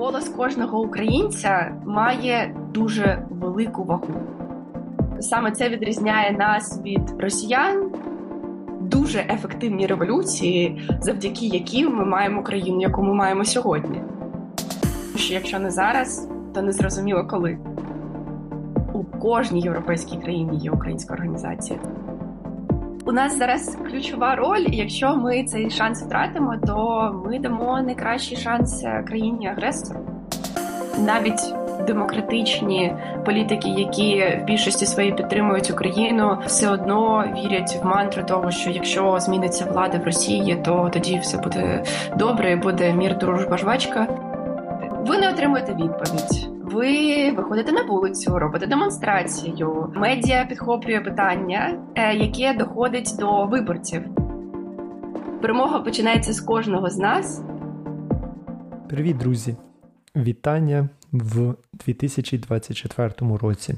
голос кожного українця має дуже велику вагу. Саме це відрізняє нас від росіян. Дуже ефективні революції, завдяки яким ми маємо країну, яку ми маємо сьогодні. Що якщо не зараз, то не зрозуміло коли. У кожній європейській країні є українська організація. У нас зараз ключова роль. Якщо ми цей шанс втратимо, то ми дамо найкращий шанс країні агресору. Навіть демократичні політики, які в більшості своїй підтримують Україну, все одно вірять в мантру того, що якщо зміниться влада в Росії, то тоді все буде добре, буде мір, дружба, жвачка. Ви не отримуєте відповідь. Ви виходите на вулицю, робите демонстрацію. Медіа підхоплює питання, е, яке доходить до виборців. Перемога починається з кожного з нас. Привіт, друзі! Вітання в 2024 році.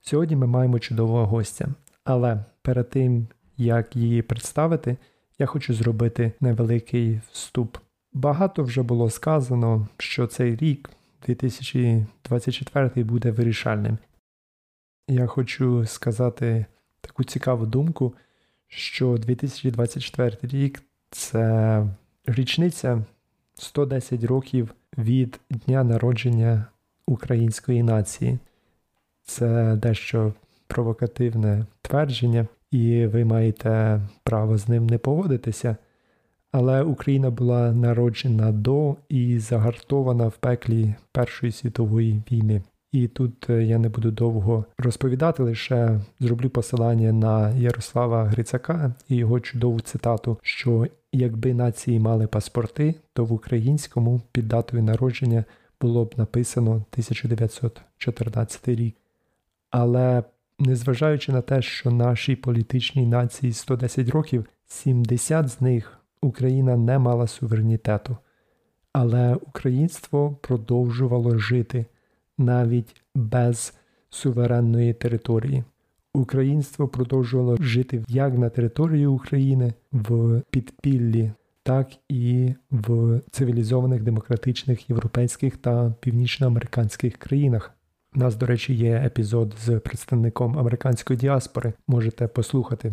Сьогодні ми маємо чудового гостя, але перед тим як її представити, я хочу зробити невеликий вступ. Багато вже було сказано, що цей рік, 2024, буде вирішальним. Я хочу сказати таку цікаву думку, що 2024 рік це річниця 110 років від дня народження української нації. Це дещо провокативне твердження, і ви маєте право з ним не погодитися. Але Україна була народжена до і загартована в пеклі Першої світової війни. І тут е, я не буду довго розповідати, лише зроблю посилання на Ярослава Грицака і його чудову цитату, що якби нації мали паспорти, то в українському під датою народження було б написано 1914 рік. Але незважаючи на те, що нашій політичній нації 110 років, 70 з них Україна не мала суверенітету, але українство продовжувало жити навіть без суверенної території. Українство продовжувало жити як на території України в підпіллі, так і в цивілізованих демократичних європейських та північноамериканських країнах. У нас, до речі, є епізод з представником американської діаспори. Можете послухати.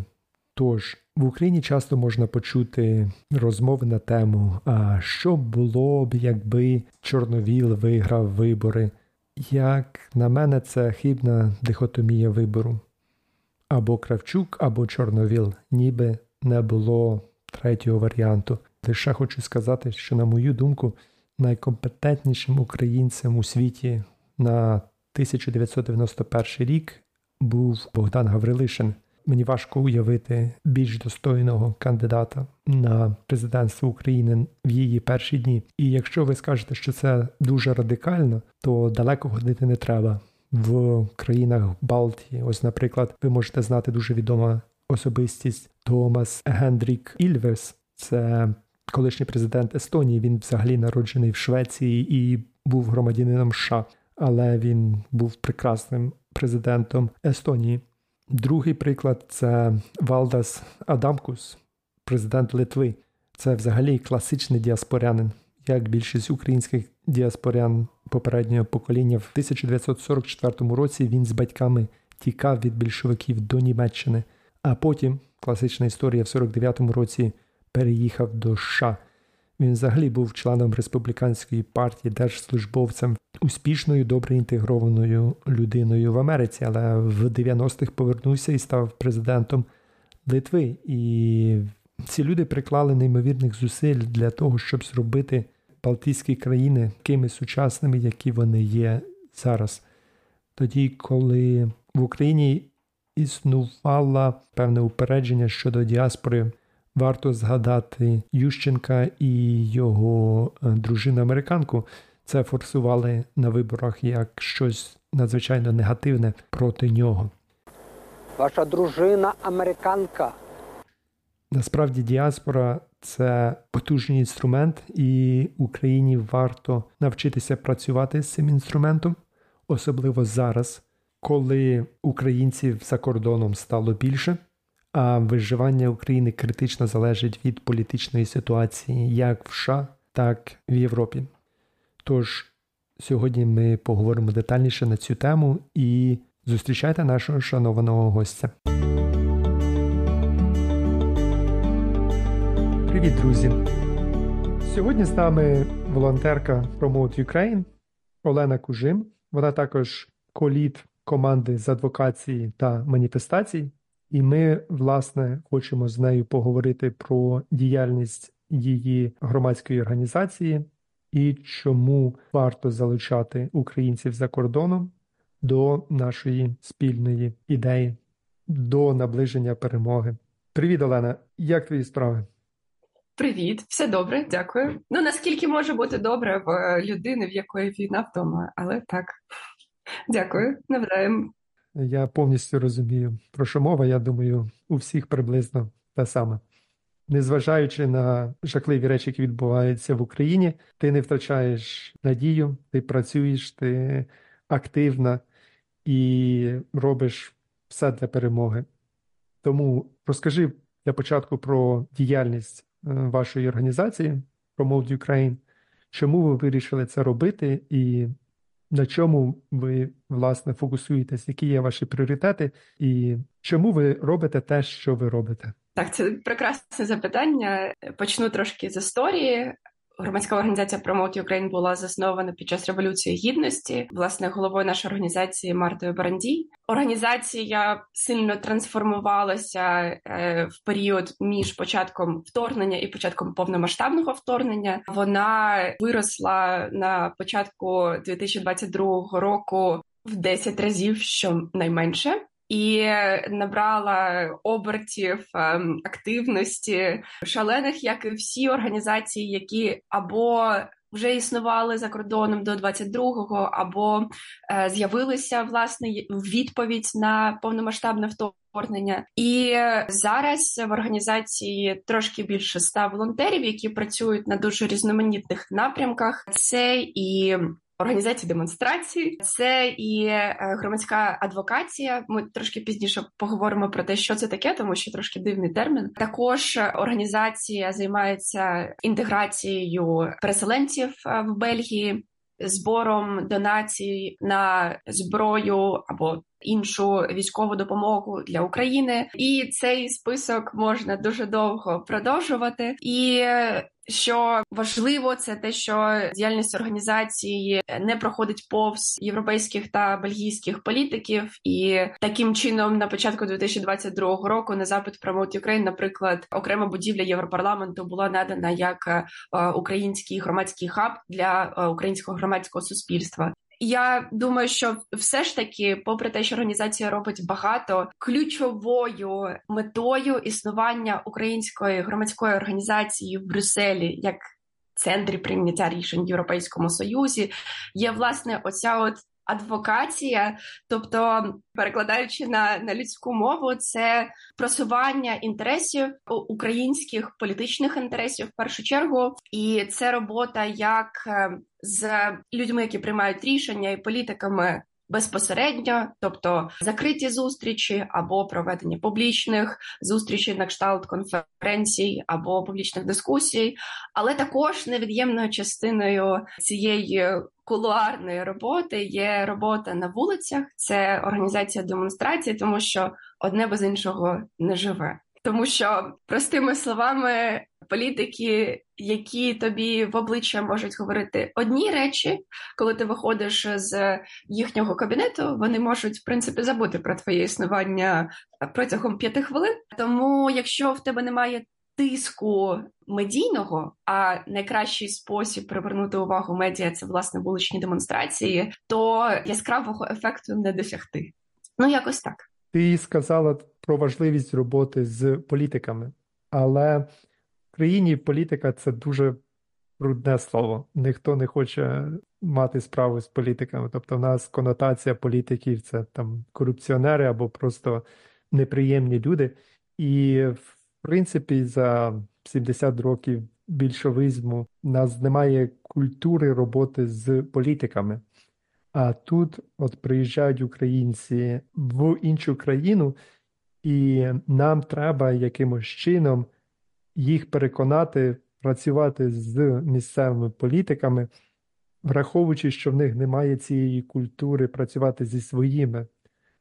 Тож в Україні часто можна почути розмови на тему, а що було б, якби Чорновіл виграв вибори. Як на мене, це хибна дихотомія вибору. Або Кравчук, або Чорновіл, ніби не було третього варіанту. Лише хочу сказати, що, на мою думку, найкомпетентнішим українцем у світі на 1991 рік був Богдан Гаврилишин. Мені важко уявити більш достойного кандидата на президентство України в її перші дні. І якщо ви скажете, що це дуже радикально, то далеко ходити не треба. В країнах Балтії, ось, наприклад, ви можете знати дуже відома особистість Томас Гендрік Ільвес, це колишній президент Естонії. Він взагалі народжений в Швеції і був громадянином США, але він був прекрасним президентом Естонії. Другий приклад це Валдас Адамкус, президент Литви. Це взагалі класичний діаспорянин, як більшість українських діаспорян попереднього покоління. В 1944 році він з батьками тікав від більшовиків до Німеччини, а потім класична історія в 49-му році переїхав до США. Він взагалі був членом республіканської партії, держслужбовцем, успішною, добре інтегрованою людиною в Америці, але в 90-х повернувся і став президентом Литви. І ці люди приклали неймовірних зусиль для того, щоб зробити Балтійські країни такими сучасними, які вони є зараз. Тоді, коли в Україні існувало певне упередження щодо діаспори. Варто згадати Ющенка і його е, дружину американку. Це форсували на виборах як щось надзвичайно негативне проти нього. Ваша дружина американка. Насправді діаспора це потужний інструмент, і Україні варто навчитися працювати з цим інструментом, особливо зараз, коли українців за кордоном стало більше а виживання України критично залежить від політичної ситуації як в США, так і в Європі. Тож Сьогодні ми поговоримо детальніше на цю тему і зустрічайте нашого шанованого гостя. Привіт, друзі! Сьогодні з нами волонтерка Promote Ukraine Олена Кужим. Вона також коліт команди з адвокації та маніфестацій. І ми, власне, хочемо з нею поговорити про діяльність її громадської організації і чому варто залучати українців за кордоном до нашої спільної ідеї, до наближення перемоги. Привіт, Олена! Як твої справи? Привіт, все добре, дякую. Ну наскільки може бути добре в людини, в якої війна вдома, але так. Дякую, навдаємо. Я повністю розумію, про що мова, я думаю, у всіх приблизно те саме. Незважаючи на жахливі речі, які відбуваються в Україні, ти не втрачаєш надію, ти працюєш, ти активна і робиш все для перемоги. Тому розкажи для початку про діяльність е, вашої організації Promote Ukraine, чому ви вирішили це робити і на чому ви власне фокусуєтесь, які є ваші пріоритети, і чому ви робите те, що ви робите? Так, це прекрасне запитання. Почну трошки з історії. Громадська організація Promote Ukraine була заснована під час революції гідності, власне, головою нашої організації Мартою Барандій. Організація сильно трансформувалася е, в період між початком вторгнення і початком повномасштабного вторгнення. Вона виросла на початку 2022 року в 10 разів, що найменше і набрала обертів ем, активності шалених, як і всі організації, які або вже існували за кордоном до 22-го, або е, з'явилися власне відповідь на повномасштабне вторгнення. І зараз в організації трошки більше ста волонтерів, які працюють на дуже різноманітних напрямках. Це і організації демонстрації, це і е, громадська адвокація. Ми трошки пізніше поговоримо про те, що це таке, тому що трошки дивний термін. Також організація займається інтеграцією переселенців е, в Бельгії. Збором донацій на зброю або іншу військову допомогу для України, і цей список можна дуже довго продовжувати. І що важливо, це те, що діяльність організації не проходить повз європейських та бельгійських політиків, і таким чином, на початку 2022 року, на запит Promote Ukraine, наприклад, окрема будівля Європарламенту була надана як е, український громадський хаб для е, українського громадського суспільства. Я думаю, що все ж таки, попри те, що організація робить багато, ключовою метою існування української громадської організації в Брюсселі як центрі прийняття рішень в Європейському Союзі є власне оця от адвокація, тобто перекладаючи на на людську мову, це просування інтересів українських політичних інтересів в першу чергу, і це робота як е, з людьми, які приймають рішення, і політиками безпосередньо, тобто закриті зустрічі або проведення публічних зустрічей на кшталт конференцій або публічних дискусій, але також невід'ємною частиною цієї кулуарної роботи є робота на вулицях, це організація демонстрацій, тому що одне без іншого не живе. Тому що простими словами політики, які тобі в обличчя можуть говорити одні речі, коли ти виходиш з їхнього кабінету, вони можуть в принципі забути про твоє існування протягом п'яти хвилин. Тому, якщо в тебе немає тиску медійного, а найкращий спосіб привернути увагу медіа це власне вуличні демонстрації, то яскравого ефекту не досягти. Ну якось так. Ти сказала про важливість роботи з політиками, але країні політика це дуже брудне слово. Ніхто не хоче мати справу з політиками. Тобто, в нас конотація політиків це там корупціонери або просто неприємні люди. І в принципі, за 70 років більшовизму у нас немає культури роботи з політиками. А тут от приїжджають українці в іншу країну, і нам треба якимось чином їх переконати працювати з місцевими політиками, враховуючи, що в них немає цієї культури працювати зі своїми.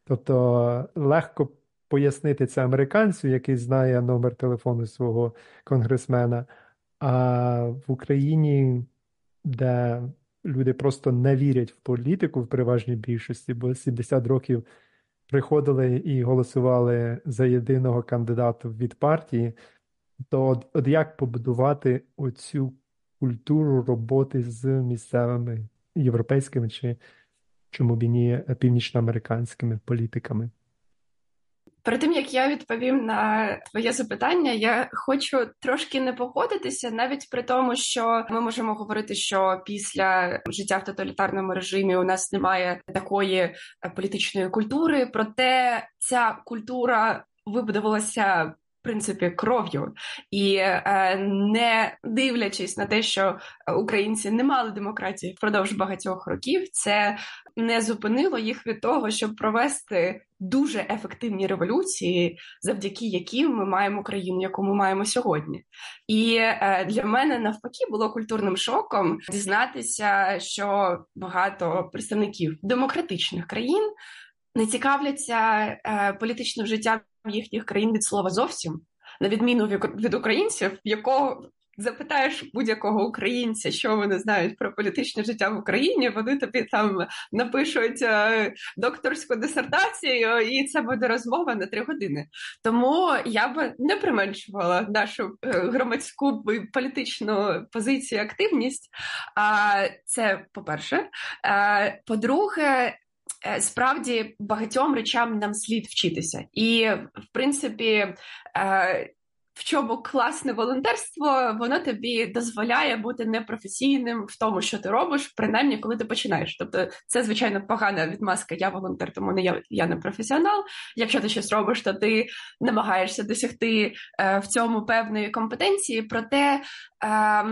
Тобто легко пояснити це американцю, який знає номер телефону свого конгресмена, а в Україні, де люди просто не вірять в політику в переважній більшості, бо 70 років приходили і голосували за єдиного кандидата від партії, то от, от як побудувати оцю культуру роботи з місцевими європейськими чи чому б і ні північноамериканськими політиками? Перед тим як я відповім на твоє запитання, я хочу трошки не погодитися, навіть при тому, що ми можемо говорити, що після життя в тоталітарному режимі у нас немає такої політичної культури, проте ця культура вибудувалася принципі кров'ю, і е, не дивлячись на те, що українці не мали демократії впродовж багатьох років, це не зупинило їх від того, щоб провести дуже ефективні революції, завдяки яким ми маємо країну, яку ми маємо сьогодні. І е, для мене навпаки було культурним шоком дізнатися, що багато представників демократичних країн не цікавляться е, політичним життям їхніх країн від слова зовсім, на відміну від українців, якого запитаєш будь-якого українця, що вони знають про політичне життя в Україні, вони тобі там напишуть е, докторську дисертацію, і це буде розмова на три години. Тому я би не применшувала нашу е, громадську політичну позицію, активність. А це по-перше. По-друге, Е, справді багатьом речам нам слід вчитися, і в принципі. В чому класне волонтерство, воно тобі дозволяє бути непрофесійним в тому, що ти робиш, принаймні, коли ти починаєш. Тобто, це звичайно погана відмазка. Я волонтер, тому не я я не професіонал. Якщо ти щось робиш, то ти намагаєшся досягти е, в цьому певної компетенції. Проте е,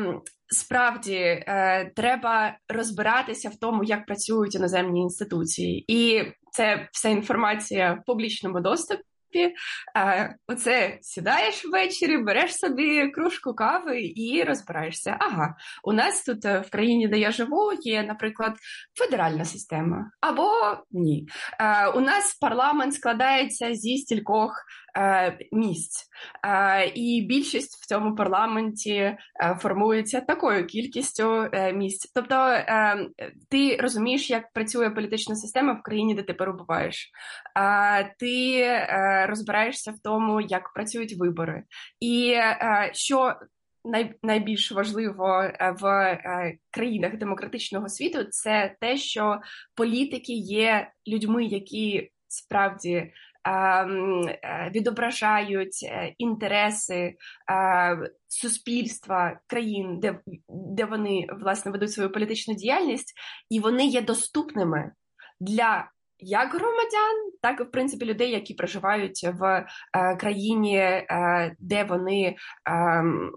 Справді е, треба розбиратися в тому, як працюють іноземні інституції, і це вся інформація в публічному доступі. Е, оце сідаєш ввечері, береш собі кружку кави і розбираєшся. Ага, у нас тут е, в країні, де я живу, є, наприклад, федеральна система або ні. Е, у нас парламент складається зі стількох місць, е, і більшість в цьому парламенті е, формується такою кількістю місць. Тобто ти розумієш, як працює політична система в країні, де ти перебуваєш, ти розбираєшся в тому, як працюють вибори, і що найбільш важливо в країнах демократичного світу, це те, що політики є людьми, які справді е, відображають е, інтереси е, суспільства країн, де де вони власне ведуть свою політичну діяльність, і вони є доступними для як громадян, так і в принципі людей, які проживають в країні, де вони ем,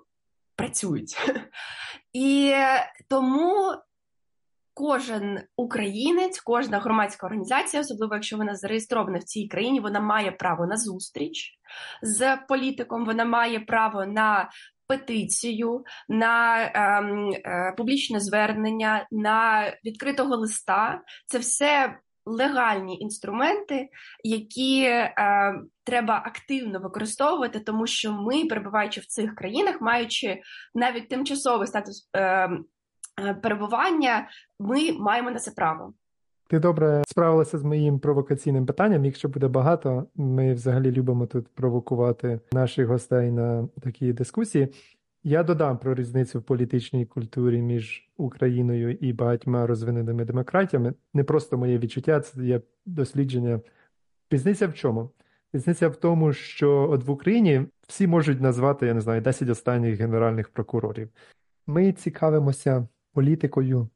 працюють. І тому кожен українець, кожна громадська організація, особливо якщо вона зареєстрована в цій країні, вона має право на зустріч з політиком, вона має право на петицію, на ем, е, публічне звернення, на відкритого листа. Це все. Легальні інструменти, які е, треба активно використовувати, тому що ми, перебуваючи в цих країнах, маючи навіть тимчасовий статус е, перебування, ми маємо на це право. Ти добре справилася з моїм провокаційним питанням. Якщо буде багато, ми взагалі любимо тут провокувати наших гостей на такі дискусії. Я додам про різницю в політичній культурі між Україною і багатьма розвиненими демократіями. Не просто моє відчуття, це є дослідження. Різниця в чому? Різниця в тому, що от в Україні всі можуть назвати, я не знаю, 10 останніх генеральних прокурорів. Ми цікавимося політикою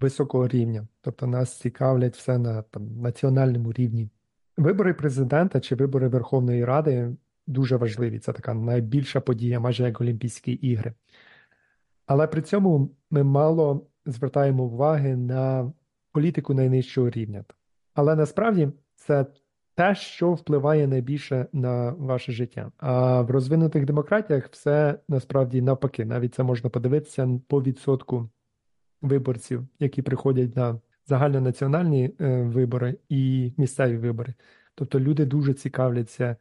високого рівня, тобто нас цікавлять все на там, національному рівні. Вибори президента чи вибори Верховної Ради дуже важливі. Це така найбільша подія, майже як Олімпійські ігри. Але при цьому ми мало звертаємо уваги на політику найнижчого рівня. Але насправді це те, що впливає найбільше на ваше життя. А в розвинутих демократіях все насправді навпаки. Навіть це можна подивитися по відсотку виборців, які приходять на загальнонаціональні е, вибори і місцеві вибори. Тобто люди дуже цікавляться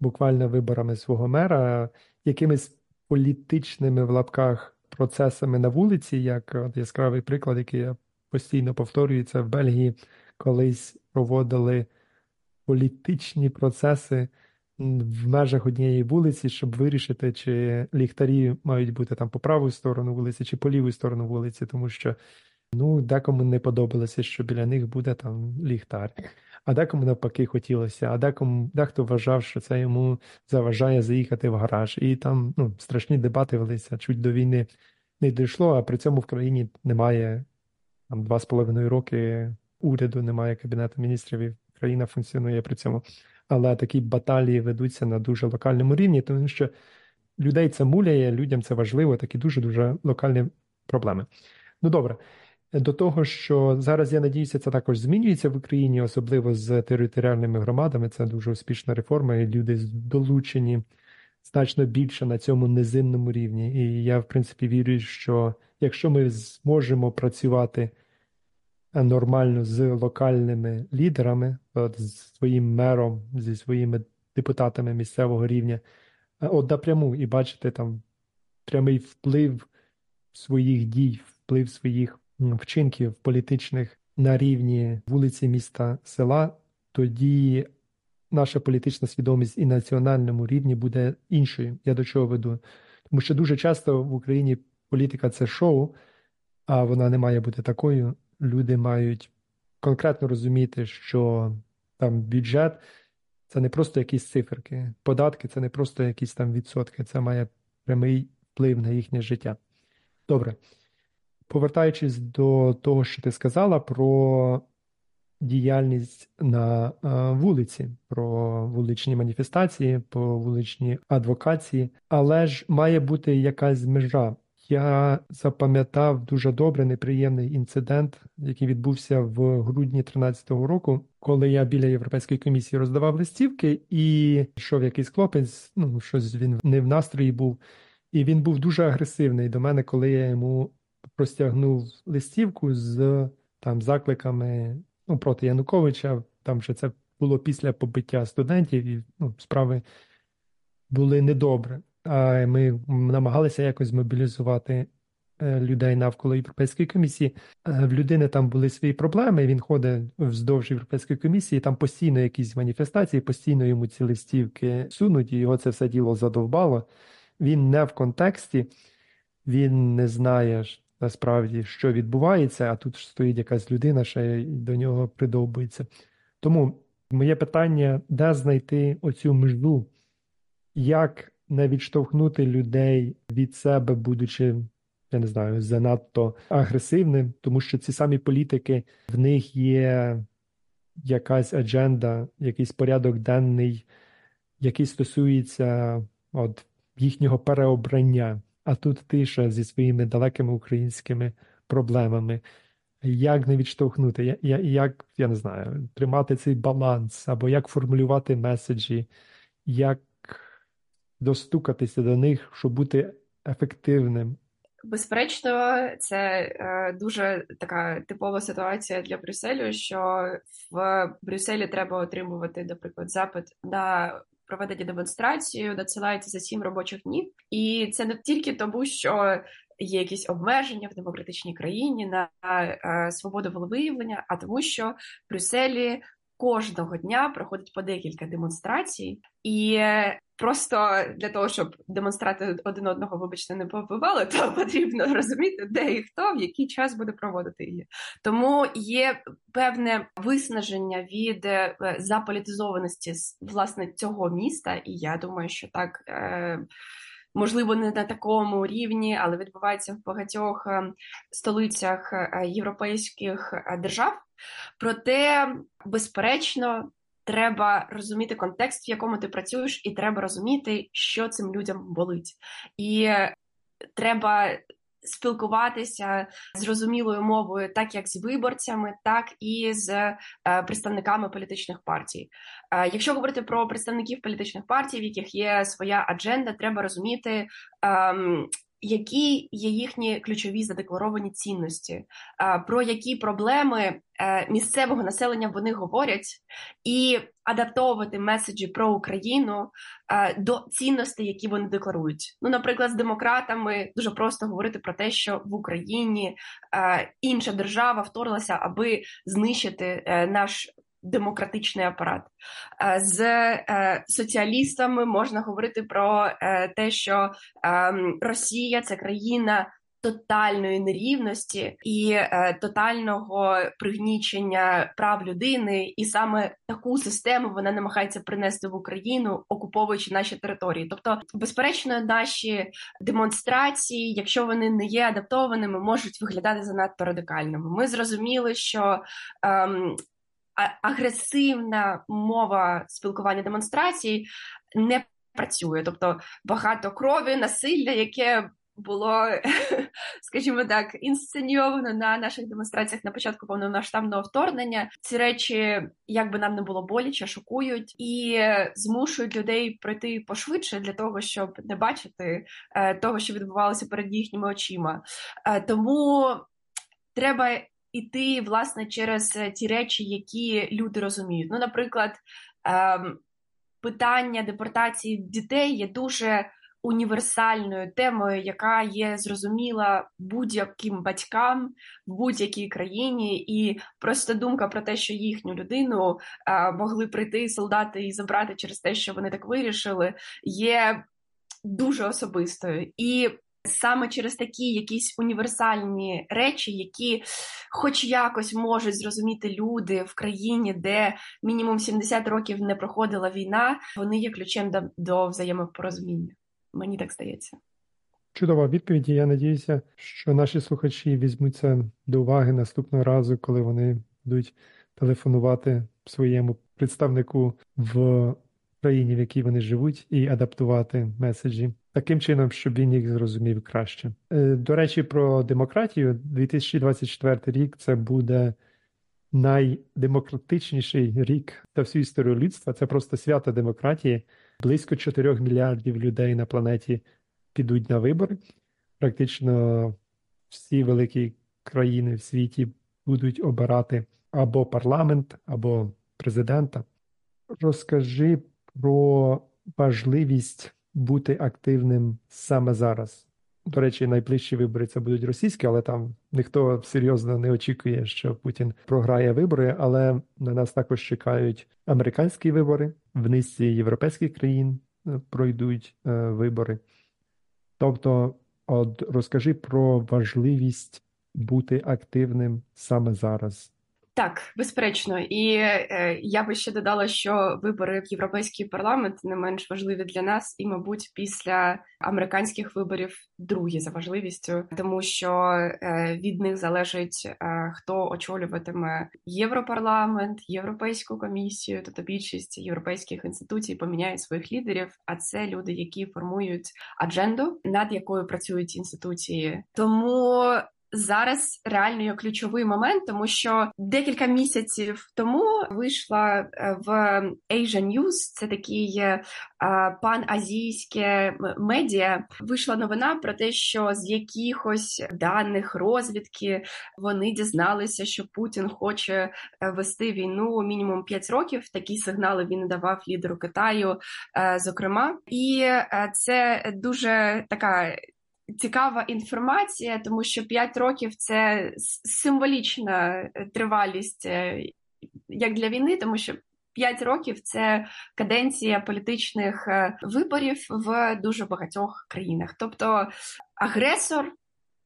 буквально виборами свого мера, якимись політичними в лапках процесами на вулиці, як от яскравий приклад, який я постійно повторюю, це в Бельгії колись проводили політичні процеси в межах однієї вулиці, щоб вирішити, чи ліхтарі мають бути там по праву сторону вулиці, чи по ліву сторону вулиці, тому що ну, декому не подобалося, що біля них буде там ліхтар, а декому навпаки хотілося, а декому дехто вважав, що це йому заважає заїхати в гараж. І там ну, страшні дебати велися, чуть до війни не дійшло, а при цьому в країні немає там два з половиною роки уряду, немає кабінету міністрів, і країна функціонує при цьому але такі баталії ведуться на дуже локальному рівні, тому що людей це муляє, людям це важливо, такі дуже-дуже локальні проблеми. Ну добре. До того, що зараз я надіюся, це також змінюється в Україні, особливо з територіальними громадами. Це дуже успішна реформа, і люди долучені значно більше на цьому низинному рівні. І я, в принципі, вірю, що якщо ми зможемо працювати нормально з локальними лідерами, от, з своїм мером, зі своїми депутатами місцевого рівня, от напряму і бачити там прямий вплив своїх дій, вплив своїх вчинків політичних на рівні вулиці міста села, тоді наша політична свідомість і національному рівні буде іншою. Я до чого веду? Тому що дуже часто в Україні політика це шоу, а вона не має бути такою люди мають конкретно розуміти, що там бюджет це не просто якісь циферки, податки це не просто якісь там відсотки, це має прямий вплив на їхнє життя. Добре. Повертаючись до того, що ти сказала про діяльність на вулиці, про вуличні маніфестації, про вуличні адвокації, але ж має бути якась межа. Я запам'ятав дуже добре неприємний інцидент, який відбувся в грудні 2013 року, коли я біля Європейської комісії роздавав листівки, і йшов якийсь хлопець, ну щось він не в настрої був, і він був дуже агресивний до мене, коли я йому простягнув листівку з там закликами ну, проти Януковича. Там вже це було після побиття студентів, і ну, справи були недобре. А ми намагалися якось змобілізувати е, людей навколо Європейської комісії. Е, в людини там були свої проблеми. Він ходить вздовж Європейської комісії, там постійно якісь маніфестації, постійно йому ці листівки сунуть, і його це все діло задовбало. Він не в контексті, він не знає насправді, що відбувається, а тут стоїть якась людина, ще до нього придовбується. Тому моє питання: де знайти оцю межу, як не відштовхнути людей від себе, будучи, я не знаю, занадто агресивним, тому що ці самі політики в них є якась адженда, якийсь порядок денний, який стосується от їхнього переобрання. А тут тиша зі своїми далекими українськими проблемами. Як не відштовхнути, як, я не знаю, тримати цей баланс, або як формулювати меседжі, як достукатися до них, щоб бути ефективним? Безперечно, це е, дуже така типова ситуація для Брюсселю, що в Брюсселі треба отримувати, наприклад, запит на проведення демонстрації, надсилається за сім робочих днів, і це не тільки тому, що є якісь обмеження в демократичній країні на е, свободу волевиявлення, а тому, що в Брюсселі кожного дня проходить по декілька демонстрацій, і просто для того, щоб демонстрати один одного, вибачте, не побивали, то потрібно розуміти, де і хто в який час буде проводити її. Тому є певне виснаження від е, заполітизованості власне цього міста, і я думаю, що так. Е, можливо, не на такому рівні, але відбувається в багатьох е, столицях європейських держав. Проте, безперечно, треба розуміти контекст, в якому ти працюєш, і треба розуміти, що цим людям болить. І треба спілкуватися зрозумілою мовою, так як з виборцями, так і з е, представниками політичних партій. Е, якщо говорити про представників політичних партій, в яких є своя адженда, треба розуміти. Е, які є їхні ключові задекларовані цінності, про які проблеми е, місцевого населення вони говорять, і адаптовувати меседжі про Україну е, до цінностей, які вони декларують. Ну, наприклад, з демократами дуже просто говорити про те, що в Україні е, інша держава вторглася, аби знищити наш демократичний апарат. Е, з е, соціалістами можна говорити про е, те, що ем, Росія це країна. Тотальної нерівності і е, тотального пригнічення прав людини, і саме таку систему вона намагається принести в Україну, окуповуючи наші території. Тобто, безперечно, наші демонстрації, якщо вони не є адаптованими, можуть виглядати занадто радикальними. Ми зрозуміли, що ем, агресивна мова спілкування демонстрацій не працює, тобто багато крові, насилля, яке було, скажімо так, інсценійовано на наших демонстраціях на початку повномасштабного вторгнення. Ці речі, як би нам не було боляче, шокують і змушують людей пройти пошвидше для того, щоб не бачити е, того, що відбувалося перед їхніми очима. Е, тому треба іти власне через е, ті речі, які люди розуміють. Ну, наприклад, ем, питання депортації дітей є дуже універсальною темою, яка є зрозуміла будь-яким батькам в будь-якій країні, і просто думка про те, що їхню людину е, могли прийти солдати і забрати через те, що вони так вирішили, є дуже особистою. І Саме через такі якісь універсальні речі, які, хоч якось, можуть зрозуміти люди в країні, де мінімум 70 років не проходила війна, вони є ключем до, до взаємопорозуміння. Мені так здається. Чудова відповідь. Я надіюся, що наші слухачі візьмуться до уваги наступного разу, коли вони будуть телефонувати своєму представнику в країні, в якій вони живуть, і адаптувати меседжі таким чином, щоб він їх зрозумів краще. Е, до речі, про демократію 2024 рік це буде найдемократичніший рік за всю історію людства. Це просто свято демократії. Близько 4 мільярдів людей на планеті підуть на вибори. Практично всі великі країни в світі будуть обирати або парламент, або президента. Розкажи про важливість бути активним саме зараз. До речі, найближчі вибори це будуть російські, але там ніхто серйозно не очікує, що Путін програє вибори. Але на нас також чекають американські вибори, в низці європейських країн е, пройдуть е, вибори. Тобто, от розкажи про важливість бути активним саме зараз. Так, безперечно, і е, я би ще додала, що вибори в європейський парламент не менш важливі для нас, і, мабуть, після американських виборів другі за важливістю, тому що е, від них залежить е, хто очолюватиме європарламент, європейську комісію, тобто більшість європейських інституцій поміняють своїх лідерів. А це люди, які формують адженду, над якою працюють інституції. Тому зараз реально є ключовий момент, тому що декілька місяців тому вийшла е, в Asia News, це такий е, паназійське медіа. Вийшла новина про те, що з якихось даних розвідки вони дізналися, що Путін хоче е, вести війну мінімум 5 років. Такі сигнали він давав лідеру Китаю, зокрема, і це дуже така цікава інформація, тому що 5 років це символічна е, тривалість е, як для війни, тому що 5 років це каденція політичних е, виборів в дуже багатьох країнах. Тобто агресор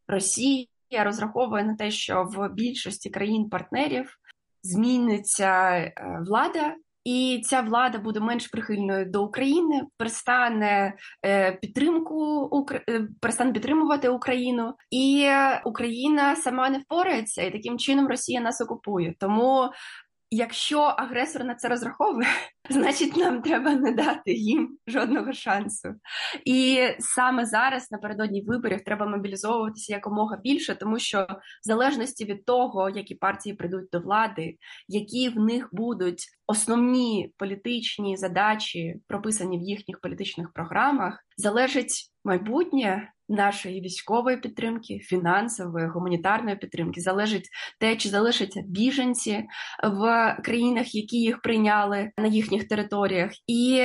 Росія розраховує на те, що в більшості країн-партнерів зміниться влада. І ця влада буде менш прихильною до України, перестане е, підтримку е, перестане підтримувати Україну, і Україна сама не впорається, і таким чином Росія нас окупує. Тому Якщо агресор на це розраховує, значить нам треба не дати їм жодного шансу. І саме зараз, напередодні виборів, треба мобілізовуватися якомога більше, тому що в залежності від того, які партії прийдуть до влади, які в них будуть основні політичні задачі, прописані в їхніх політичних програмах, залежить майбутнє нашої військової підтримки, фінансової, гуманітарної підтримки залежить те, чи залишаться біженці в країнах, які їх прийняли на їхніх територіях, і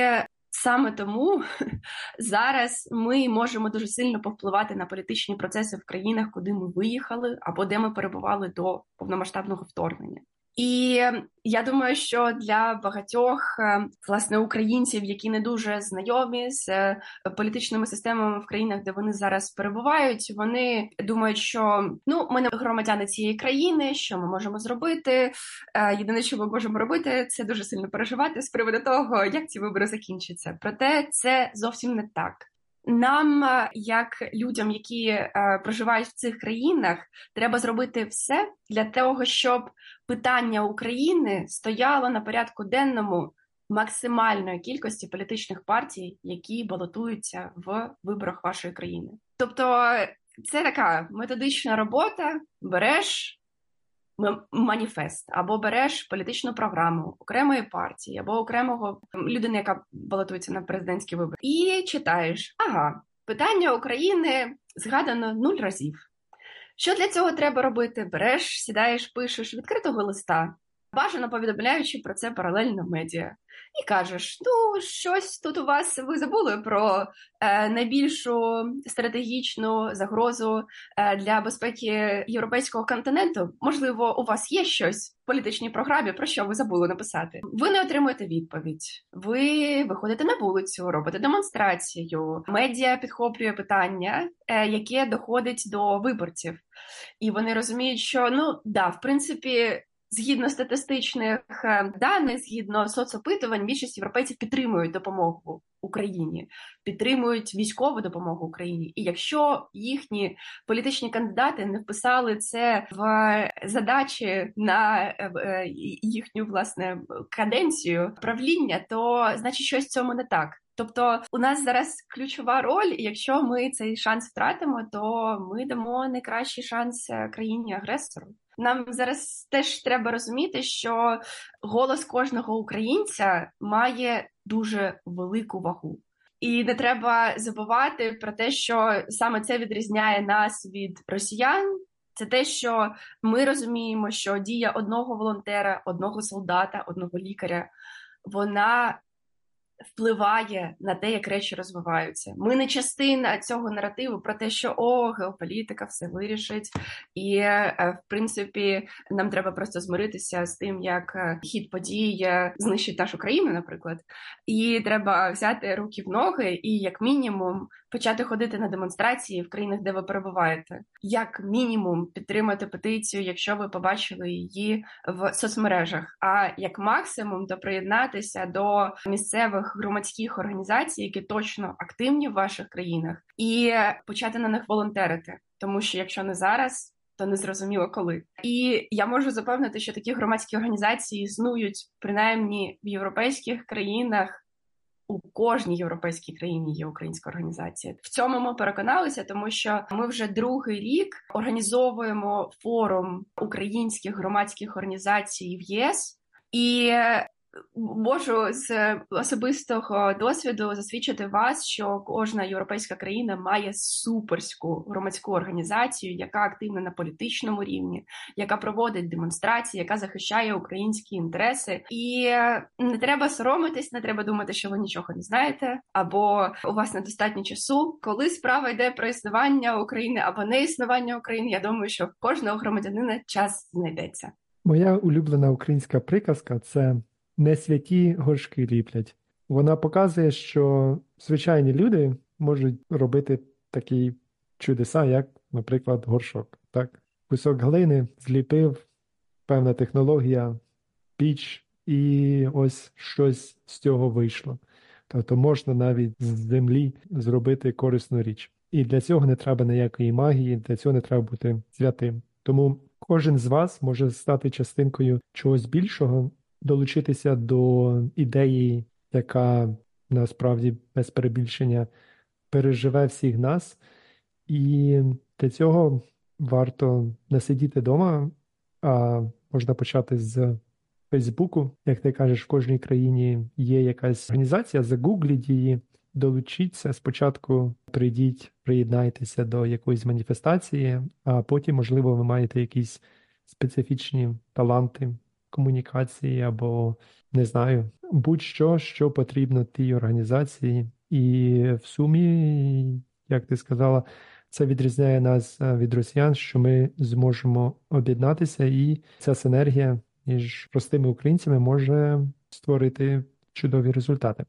саме тому зараз ми можемо дуже сильно повпливати на політичні процеси в країнах, куди ми виїхали або де ми перебували до повномасштабного вторгнення. І я думаю, що для багатьох е, власне українців, які не дуже знайомі з е, політичними системами в країнах, де вони зараз перебувають, вони думають, що ну ми не громадяни цієї країни, що ми можемо зробити. Е, єдине, що ми можемо робити, це дуже сильно переживати з приводу того, як ці вибори закінчаться. Проте це зовсім не так. Нам, як людям, які е, проживають в цих країнах, треба зробити все для того, щоб питання України стояло на порядку денному максимальної кількості політичних партій, які балотуються в виборах вашої країни. Тобто, це така методична робота. Береш маніфест або береш політичну програму окремої партії або окремого людини, яка балотується на президентські вибори, і читаєш: ага, питання України згадано нуль разів. Що для цього треба робити? Береш, сідаєш, пишеш відкритого листа, бажано повідомляючи про це паралельно медіа і кажеш: ну, щось тут у вас ви забули про е, найбільшу стратегічну загрозу е, для безпеки європейського континенту. Можливо, у вас є щось в політичній програмі, про що ви забули написати. Ви не отримуєте відповідь. Ви виходите на вулицю, робите демонстрацію. Медіа підхоплює питання, е, яке доходить до виборців, і вони розуміють, що ну да, в принципі. Згідно статистичних е, даних, згідно соцопитувань, більшість європейців підтримують допомогу Україні, підтримують військову допомогу Україні. І якщо їхні політичні кандидати не вписали це в задачі на е, е, їхню власне каденцію правління, то значить щось цьому не так. Тобто у нас зараз ключова роль, якщо ми цей шанс втратимо, то ми дамо найкращий шанс країні агресору. Нам зараз теж треба розуміти, що голос кожного українця має дуже велику вагу. І не треба забувати про те, що саме це відрізняє нас від росіян. Це те, що ми розуміємо, що дія одного волонтера, одного солдата, одного лікаря, вона впливає на те, як речі розвиваються. Ми не частина цього наративу про те, що о, геополітика все вирішить, і е, в принципі нам треба просто змиритися з тим, як е, хід подій е, знищить нашу країну, наприклад, і треба взяти руки в ноги і, як мінімум, почати ходити на демонстрації в країнах, де ви перебуваєте, як мінімум підтримати петицію, якщо ви побачили її в соцмережах. А як максимум, то приєднатися до місцевих громадських організацій, які точно активні в ваших країнах, і почати на них волонтерити, тому що якщо не зараз. То не зрозуміло коли, і я можу запевнити, що такі громадські організації існують принаймні в європейських країнах у кожній європейській країні є українська організація. В цьому ми переконалися, тому що ми вже другий рік організовуємо форум українських громадських організацій в ЄС. І Можу з особистого досвіду засвідчити вас, що кожна європейська країна має суперську громадську організацію, яка активна на політичному рівні, яка проводить демонстрації, яка захищає українські інтереси, і не треба соромитись, не треба думати, що ви нічого не знаєте, або у вас недостатньо часу. Коли справа йде про існування України або не існування України, я думаю, що в кожного громадянина час знайдеться. Моя улюблена українська приказка це не святі горшки ліплять. Вона показує, що звичайні люди можуть робити такі чудеса, як, наприклад, горшок. Так? Кусок глини зліпив, певна технологія, піч, і ось щось з цього вийшло. Тобто можна навіть з землі зробити корисну річ. І для цього не треба ніякої магії, для цього не треба бути святим. Тому кожен з вас може стати частинкою чогось більшого, долучитися до ідеї, яка насправді без перебільшення переживе всіх нас, і для цього варто не сидіти вдома, а можна почати з Фейсбуку. Як ти кажеш, в кожній країні є якась організація, загугліть її. долучіться спочатку, прийдіть, приєднайтеся до якоїсь маніфестації, а потім, можливо, ви маєте якісь специфічні таланти комунікації або не знаю, будь-що, що потрібно тій організації, і в сумі, як ти сказала, це відрізняє нас е, від росіян, що ми зможемо об'єднатися, і ця синергія між простими українцями може створити чудові результати.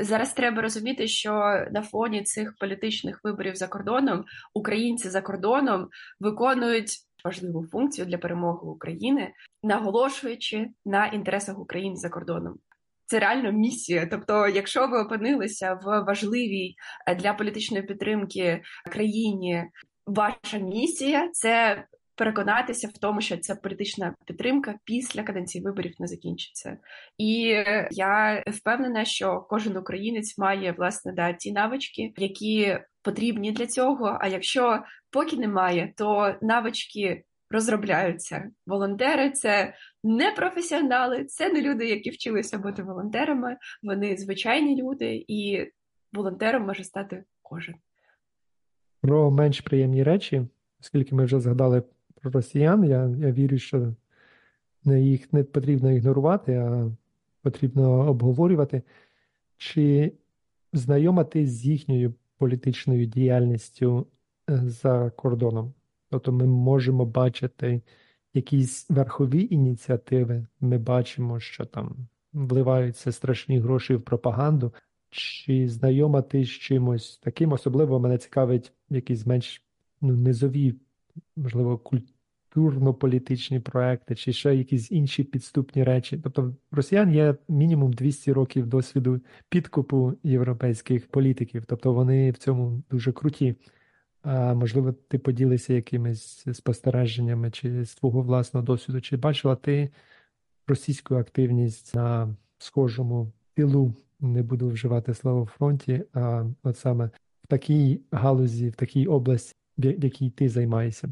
Зараз треба розуміти, що на фоні цих політичних виборів за кордоном українці за кордоном виконують важливу функцію для перемоги України, наголошуючи на інтересах України за кордоном. Це реально місія. Тобто, якщо ви опинилися в важливій е, для політичної підтримки країні, ваша місія це переконатися в тому, що ця політична підтримка після каденції виборів не закінчиться. І я впевнена, що кожен українець має власне да ті навички, які потрібні для цього. А якщо поки немає, то навички розробляються. Волонтери це не професіонали, це не люди, які вчилися бути волонтерами. Вони звичайні люди, і волонтером може стати кожен. Про менш приємні речі, оскільки ми вже згадали про росіян, я я вірю, що їх не потрібно ігнорувати, а потрібно обговорювати, чи знайома ти з їхньою політичною діяльністю е, за кордоном. Тобто ми можемо бачити якісь верхові ініціативи, ми бачимо, що там вливаються страшні гроші в пропаганду. Чи знайома ти з чимось таким? Особливо мене цікавить якісь менш ну, низові, можливо, культурно-політичні проекти, чи ще якісь інші підступні речі. Тобто, в росіян є мінімум 200 років досвіду підкупу європейських політиків, тобто вони в цьому дуже круті. А можливо, ти поділися якимись спостереженнями чи з твого власного досвіду, чи бачила ти російську активність на схожому тилу, не буду вживати слово фронті, а от саме в такій галузі, в такій області, в якій ти займаєшся?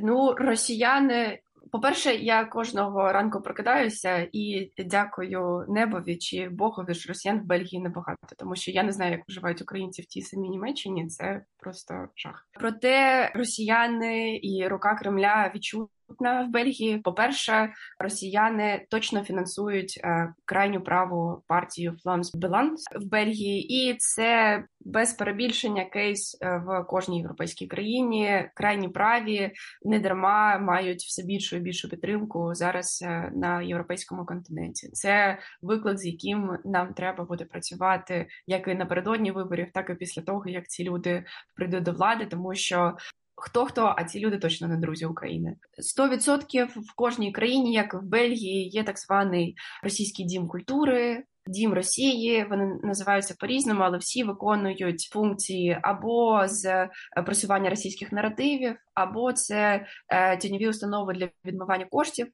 Ну, росіяни по-перше, я кожного ранку прокидаюся і дякую небові чи Богові що росіян в Бельгії небагато, тому що я не знаю, як виживають українці в тій самій Німеччині. Це просто жах. Проте росіяни і рука Кремля відчули в Бельгії. По перше, росіяни точно фінансують е, крайню праву партію Фламс Беланс в Бельгії, і це без перебільшення кейс е, в кожній європейській країні. Крайні праві не дарма мають все більшу і більшу підтримку зараз е, на європейському континенті. Це виклик, з яким нам треба буде працювати як і напередодні виборів, так і після того, як ці люди прийдуть до влади, тому що Хто хто, а ці люди точно не друзі України. 100% в кожній країні, як в Бельгії, є так званий російський дім культури. Дім Росії вони називаються по-різному, але всі виконують функції або з е, просування російських наративів, або це е, тіньові установи для відмивання коштів,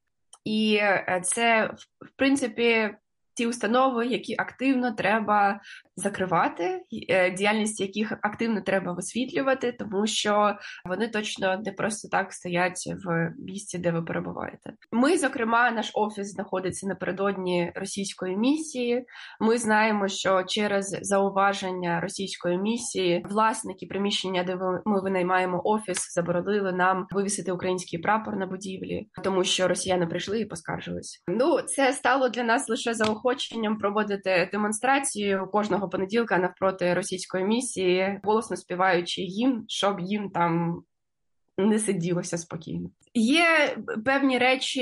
і е, це в принципі ті установи, які активно треба закривати, е, діяльність яких активно треба висвітлювати, тому що вони точно не просто так стоять в місці, де ви перебуваєте. Ми, зокрема, наш офіс знаходиться напередодні російської місії. Ми знаємо, що через зауваження російської місії власники приміщення, де ми винаймаємо офіс, заборонили нам вивісити український прапор на будівлі, тому що росіяни прийшли і поскаржились. Ну це стало для нас лише заохоченням проводити демонстрацію кожного понеділка навпроти російської місії, голосно співаючи їм, щоб їм там не сиділося спокійно. Є певні речі,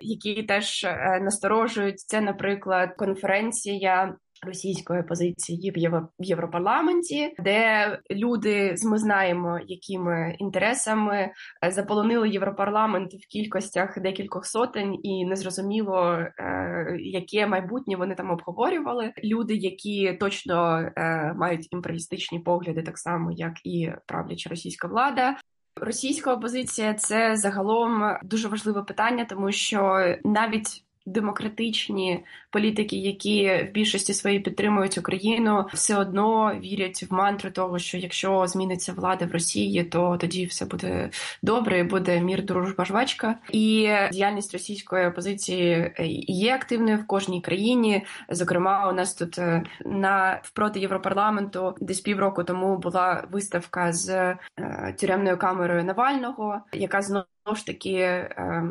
які теж е, насторожують. Це, наприклад, конференція російської позиції в Європарламенті, де люди ми знаємо, якими інтересами е, заполонили європарламент в кількостях декількох сотень, і незрозуміло, е, яке майбутнє вони там обговорювали. Люди, які точно е, мають імперіалістичні погляди, так само як і правляча російська влада. Російська опозиція це загалом дуже важливе питання, тому що навіть демократичні політики, які в більшості своїй підтримують Україну, все одно вірять в мантру того, що якщо зміниться влада в Росії, то тоді все буде добре, буде мір, дружба, жвачка. І діяльність російської опозиції є активною в кожній країні. Зокрема, у нас тут е, на впроти Європарламенту десь півроку тому була виставка з е, тюремною камерою Навального, яка знову ж таки. Е,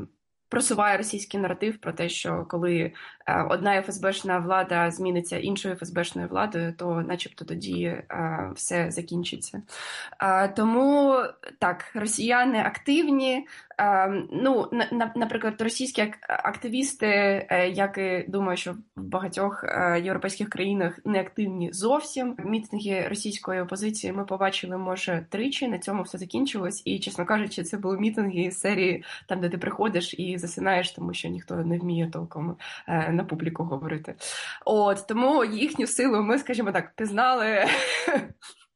просуває російський наратив про те, що коли е, одна ФСБшна влада зміниться іншою ФСБшною владою, то, начебто, тоді е, все закінчиться. Тому так, росіяни активні, ну, наприклад, російські активісти, е, як і думаю, що в багатьох е, європейських країнах не активні зовсім. Мітинги російської опозиції ми побачили, може, тричі. На цьому все закінчилось. І, чесно кажучи, це були мітинги з серії там, де ти приходиш і засинаєш, тому що ніхто не вміє толком е, на публіку говорити. От тому їхню силу ми, скажімо так, пізнали.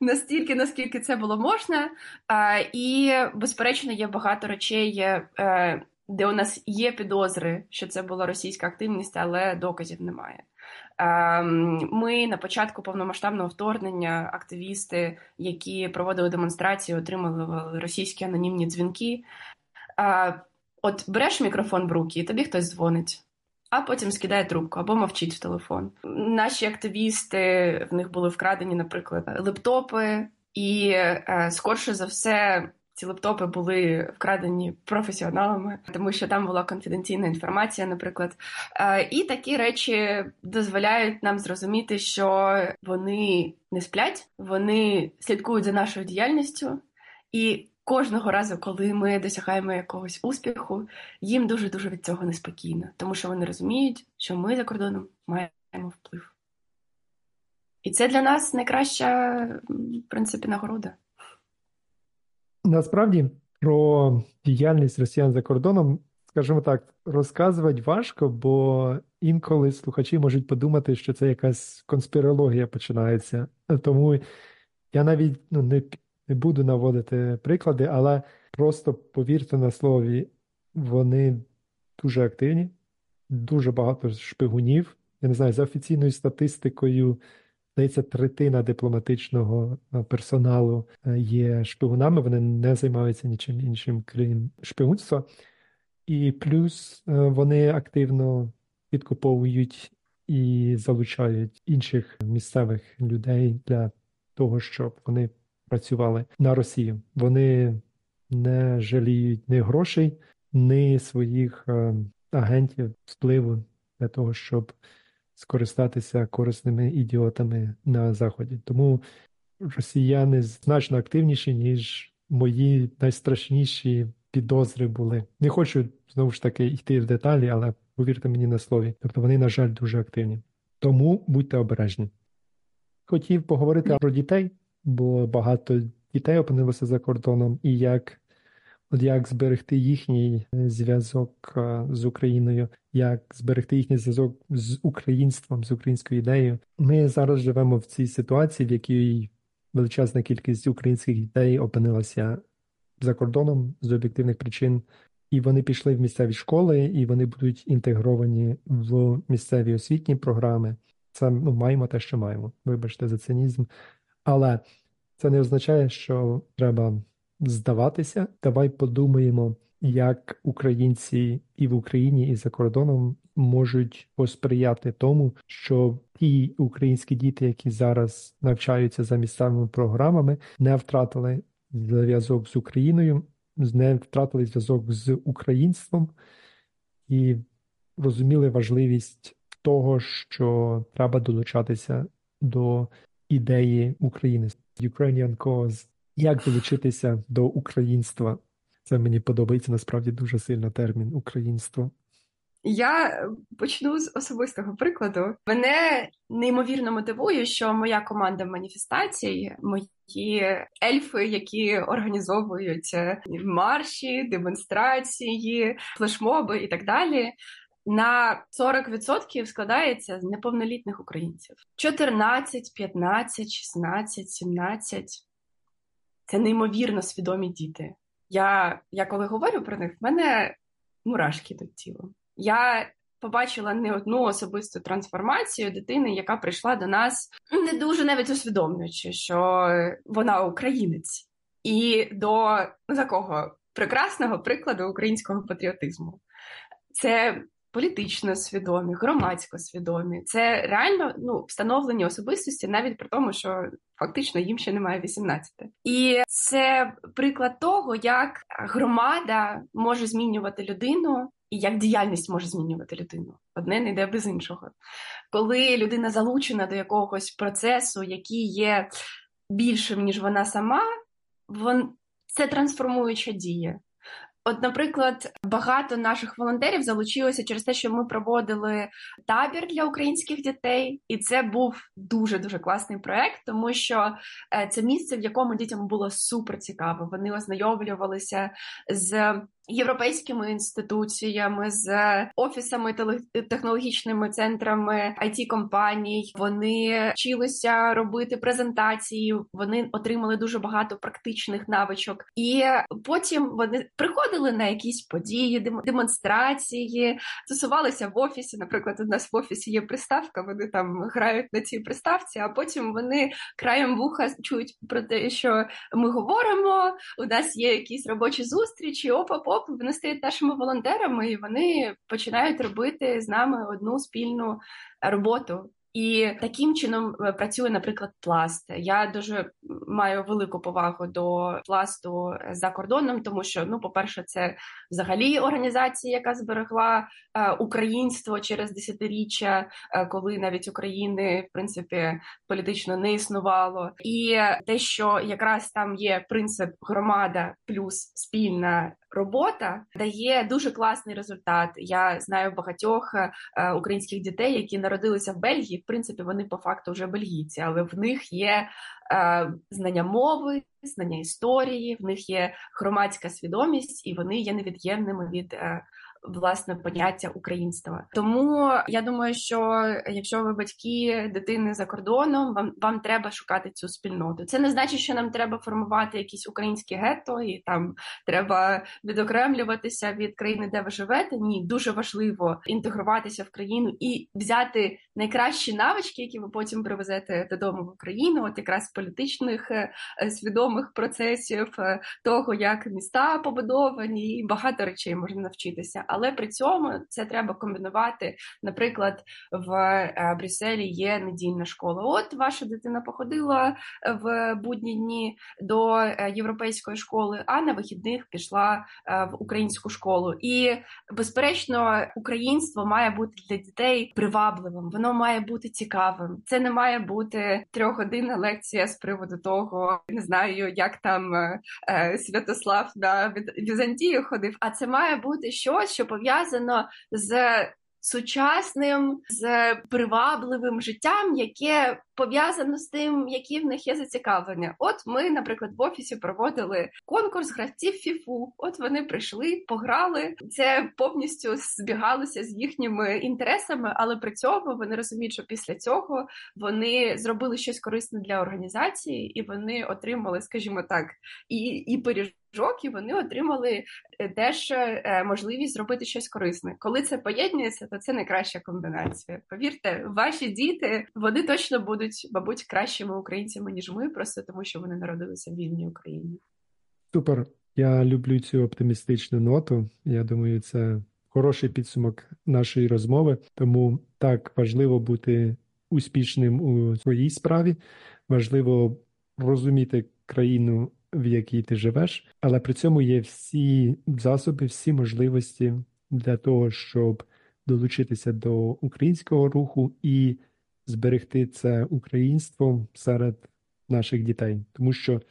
Настільки, наскільки це було можна, і безперечно є багато речей, е, де у нас є підозри, що це була російська активність, але доказів немає. Ми на початку повномасштабного вторгнення активісти, які проводили демонстрації, отримали російські анонімні дзвінки. От береш мікрофон в руки, і тобі хтось дзвонить а потім скидає трубку або мовчить в телефон. Наші активісти в них були вкрадені, наприклад, лептопи, і е, скорше за все. Ці лептопи були вкрадені професіоналами, тому що там була конфіденційна інформація, наприклад. Е, і такі речі дозволяють нам зрозуміти, що вони не сплять, вони слідкують за нашою діяльністю, і кожного разу, коли ми досягаємо якогось успіху, їм дуже дуже від цього неспокійно, тому що вони розуміють, що ми за кордоном маємо вплив. І це для нас найкраща, в принципі, нагорода. Насправді про діяльність росіян за кордоном, скажімо так, розказувати важко, бо інколи слухачі можуть подумати, що це якась конспірологія починається. Тому я навіть ну, не не буду наводити приклади, але просто повірте на слові, вони дуже активні, дуже багато шпигунів. Я не знаю, за офіційною статистикою, здається, третина дипломатичного е, персоналу е, є шпигунами, вони не займаються нічим іншим, крім шпигунства. І плюс е, вони активно підкуповують і залучають інших місцевих людей для того, щоб вони працювали на Росію. Вони не жаліють ні грошей, ні своїх е, агентів впливу для того, щоб скористатися корисними ідіотами на Заході. Тому росіяни значно активніші, ніж мої найстрашніші підозри були. Не хочу знову ж таки йти в деталі, але повірте мені на слові. Тобто вони, на жаль, дуже активні. Тому будьте обережні. Хотів поговорити про дітей бо багато дітей опинилося за кордоном, і як от як зберегти їхній е, зв'язок е, з Україною, як зберегти їхній зв'язок з українством, з українською ідеєю. Ми зараз живемо в цій ситуації, в якій величезна кількість українських дітей опинилася за кордоном з об'єктивних причин. І вони пішли в місцеві школи, і вони будуть інтегровані в місцеві освітні програми. Це ну маємо те, що маємо. Вибачте за цинізм. Але це не означає, що треба здаватися. Давай подумаємо, як українці і в Україні, і за кордоном можуть посприяти тому, що ті українські діти, які зараз навчаються за місцевими програмами, не втратили зв'язок з Україною, не втратили зв'язок з українством і розуміли важливість того, що треба долучатися до ідеї України. Ukrainian Cause. Як долучитися до українства? Це мені подобається насправді дуже сильно термін українство. Я почну з особистого прикладу. Мене неймовірно мотивує, що моя команда маніфестацій, мої ельфи, які організовують марші, демонстрації, флешмоби і так далі, на 40% складається з неповнолітних українців: 14, 15, 16, 17. Це неймовірно свідомі діти. Я я коли говорю про них, в мене мурашки до тіла. Я побачила не одну особисту трансформацію дитини, яка прийшла до нас, не дуже навіть усвідомлюючи, що вона українець, і до ну, такого прекрасного прикладу українського патріотизму. Це політично свідомі, громадсько свідомі. Це реально ну, встановлені особистості, навіть при тому, що фактично їм ще немає 18. І це приклад того, як громада може змінювати людину. І як діяльність може змінювати людину, одне не йде без іншого. Коли людина залучена до якогось процесу, який є більшим, ніж вона сама, вон... це трансформуюча дія. От, наприклад, багато наших волонтерів залучилося через те, що ми проводили табір для українських дітей, і це був дуже дуже класний проект, тому що е, це місце, в якому дітям було супер цікаво. Вони ознайомлювалися з європейськими інституціями, з офісами технологічними центрами it компаній. Вони вчилися робити презентації. Вони отримали дуже багато практичних навичок, і потім вони приходили на якісь події, демонстрації, стосувалися в офісі. Наприклад, у нас в офісі є приставка. Вони там грають на цій приставці, а потім вони краєм вуха чують про те, що ми говоримо. У нас є якісь робочі зустрічі. Опа, оп, вони стають нашими волонтерами, і вони починають робити з нами одну спільну роботу. І таким чином е, працює, наприклад, пласт. Я дуже маю велику повагу до пласту за кордоном, тому що, ну, по-перше, це взагалі організація, яка зберегла е, українство через десятиріччя, е, коли навіть України в принципі політично не існувало, і те, що якраз там є принцип громада плюс спільна робота дає дуже класний результат. Я знаю багатьох е, українських дітей, які народилися в Бельгії. В принципі, вони по факту вже бельгійці, але в них є е, знання мови, знання історії, в них є громадська свідомість, і вони є невід'ємними від. Власне поняття українства. Тому я думаю, що якщо ви батьки дитини за кордоном, вам вам треба шукати цю спільноту. Це не значить, що нам треба формувати якісь українські гетто, і там треба відокремлюватися від країни, де ви живете. Ні, дуже важливо інтегруватися в країну і взяти найкращі навички, які ви потім привезете додому в Україну, от якраз політичних е, свідомих процесів, е, того як міста побудовані, і багато речей можна навчитися але при цьому це треба комбінувати. Наприклад, в е, Брюсселі є недільна школа. От ваша дитина походила в будні дні до е, європейської школи, а на вихідних пішла е, в українську школу. І безперечно, українство має бути для дітей привабливим, воно має бути цікавим. Це не має бути трьохгодинна лекція з приводу того, не знаю, як там Святослав на Візантію ходив. А це має бути щось, що пов'язано з сучасним, з привабливим життям, яке пов'язано з тим, які в них є зацікавлення. От ми, наприклад, в офісі проводили конкурс гравців фіфу. От вони прийшли, пограли. Це повністю збігалося з їхніми інтересами, але при цьому вони розуміють, що після цього вони зробили щось корисне для організації, і вони отримали, скажімо так, і і пиріж і вони отримали е, теж е, можливість зробити щось корисне. Коли це поєднується, то це найкраща комбінація. Повірте, ваші діти вони точно будуть, мабуть, кращими українцями ніж ми, просто тому що вони народилися в вільній Україні. Супер. Я люблю цю оптимістичну ноту. Я думаю, це хороший підсумок нашої розмови. Тому так важливо бути успішним у своїй справі, важливо розуміти країну в якій ти живеш, але при цьому є всі засоби, всі можливості для того, щоб долучитися до українського руху і зберегти це українство серед наших дітей, тому що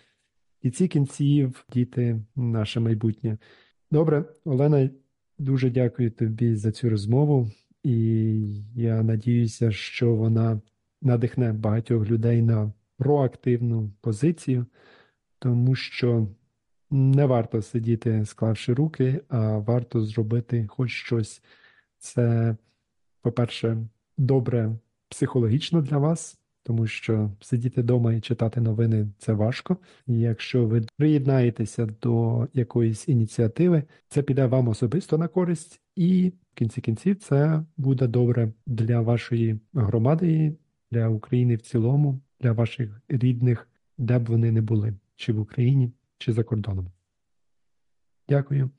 і ці кінців діти наше майбутнє. Добре, Олена, дуже дякую тобі за цю розмову, і я надіюся, що вона надихне багатьох людей на проактивну позицію тому що не варто сидіти, склавши руки, а варто зробити хоч щось. Це, по-перше, добре психологічно для вас, тому що сидіти вдома і читати новини це важко. І якщо ви приєднаєтеся до якоїсь ініціативи, це піде вам особисто на користь, і в кінці кінців це буде добре для вашої громади, для України в цілому, для ваших рідних, де б вони не були, чи в Україні, чи за кордоном. Дякую.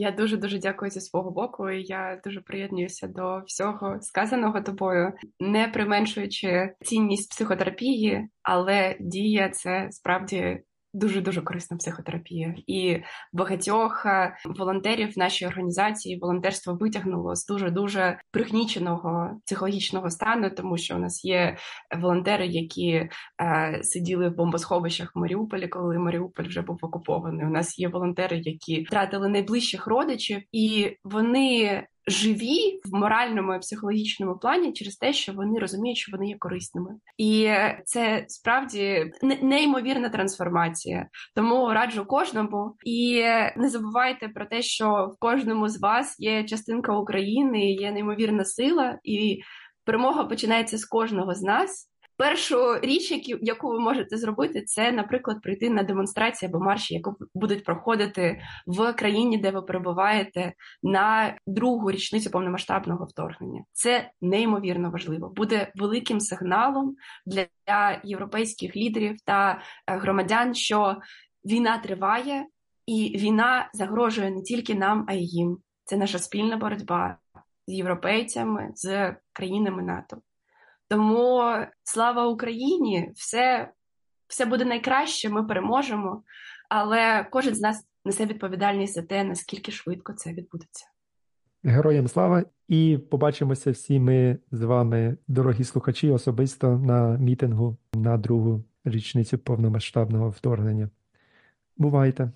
Я дуже дуже дякую зі свого боку. і Я дуже приєднуюся до всього сказаного тобою, не применшуючи цінність психотерапії, але дія це справді. Дуже дуже корисна психотерапія, і багатьох е, волонтерів в нашій організації волонтерство витягнуло з дуже дуже пригніченого психологічного стану, тому що у нас є волонтери, які е, сиділи в бомбосховищах в Маріуполі, коли Маріуполь вже був окупований. У нас є волонтери, які втратили найближчих родичів, і вони живі в моральному і психологічному плані через те, що вони розуміють, що вони є корисними, і це справді неймовірна трансформація. Тому раджу кожному і не забувайте про те, що в кожному з вас є частинка України, є неймовірна сила, і перемога починається з кожного з нас. Першу річ, яку ви можете зробити, це, наприклад, прийти на демонстрації або марші, яку будуть проходити в країні, де ви перебуваєте, на другу річницю повномасштабного вторгнення. Це неймовірно важливо. Буде великим сигналом для європейських лідерів та е, громадян, що війна триває, і війна загрожує не тільки нам, а й їм. Це наша спільна боротьба з європейцями, з країнами НАТО. Тому слава Україні! Все, все буде найкраще, ми переможемо, але кожен з нас несе відповідальність за те, наскільки швидко це відбудеться. Героям слава і побачимося всі ми з вами, дорогі слухачі, особисто на мітингу на другу річницю повномасштабного вторгнення. Бувайте!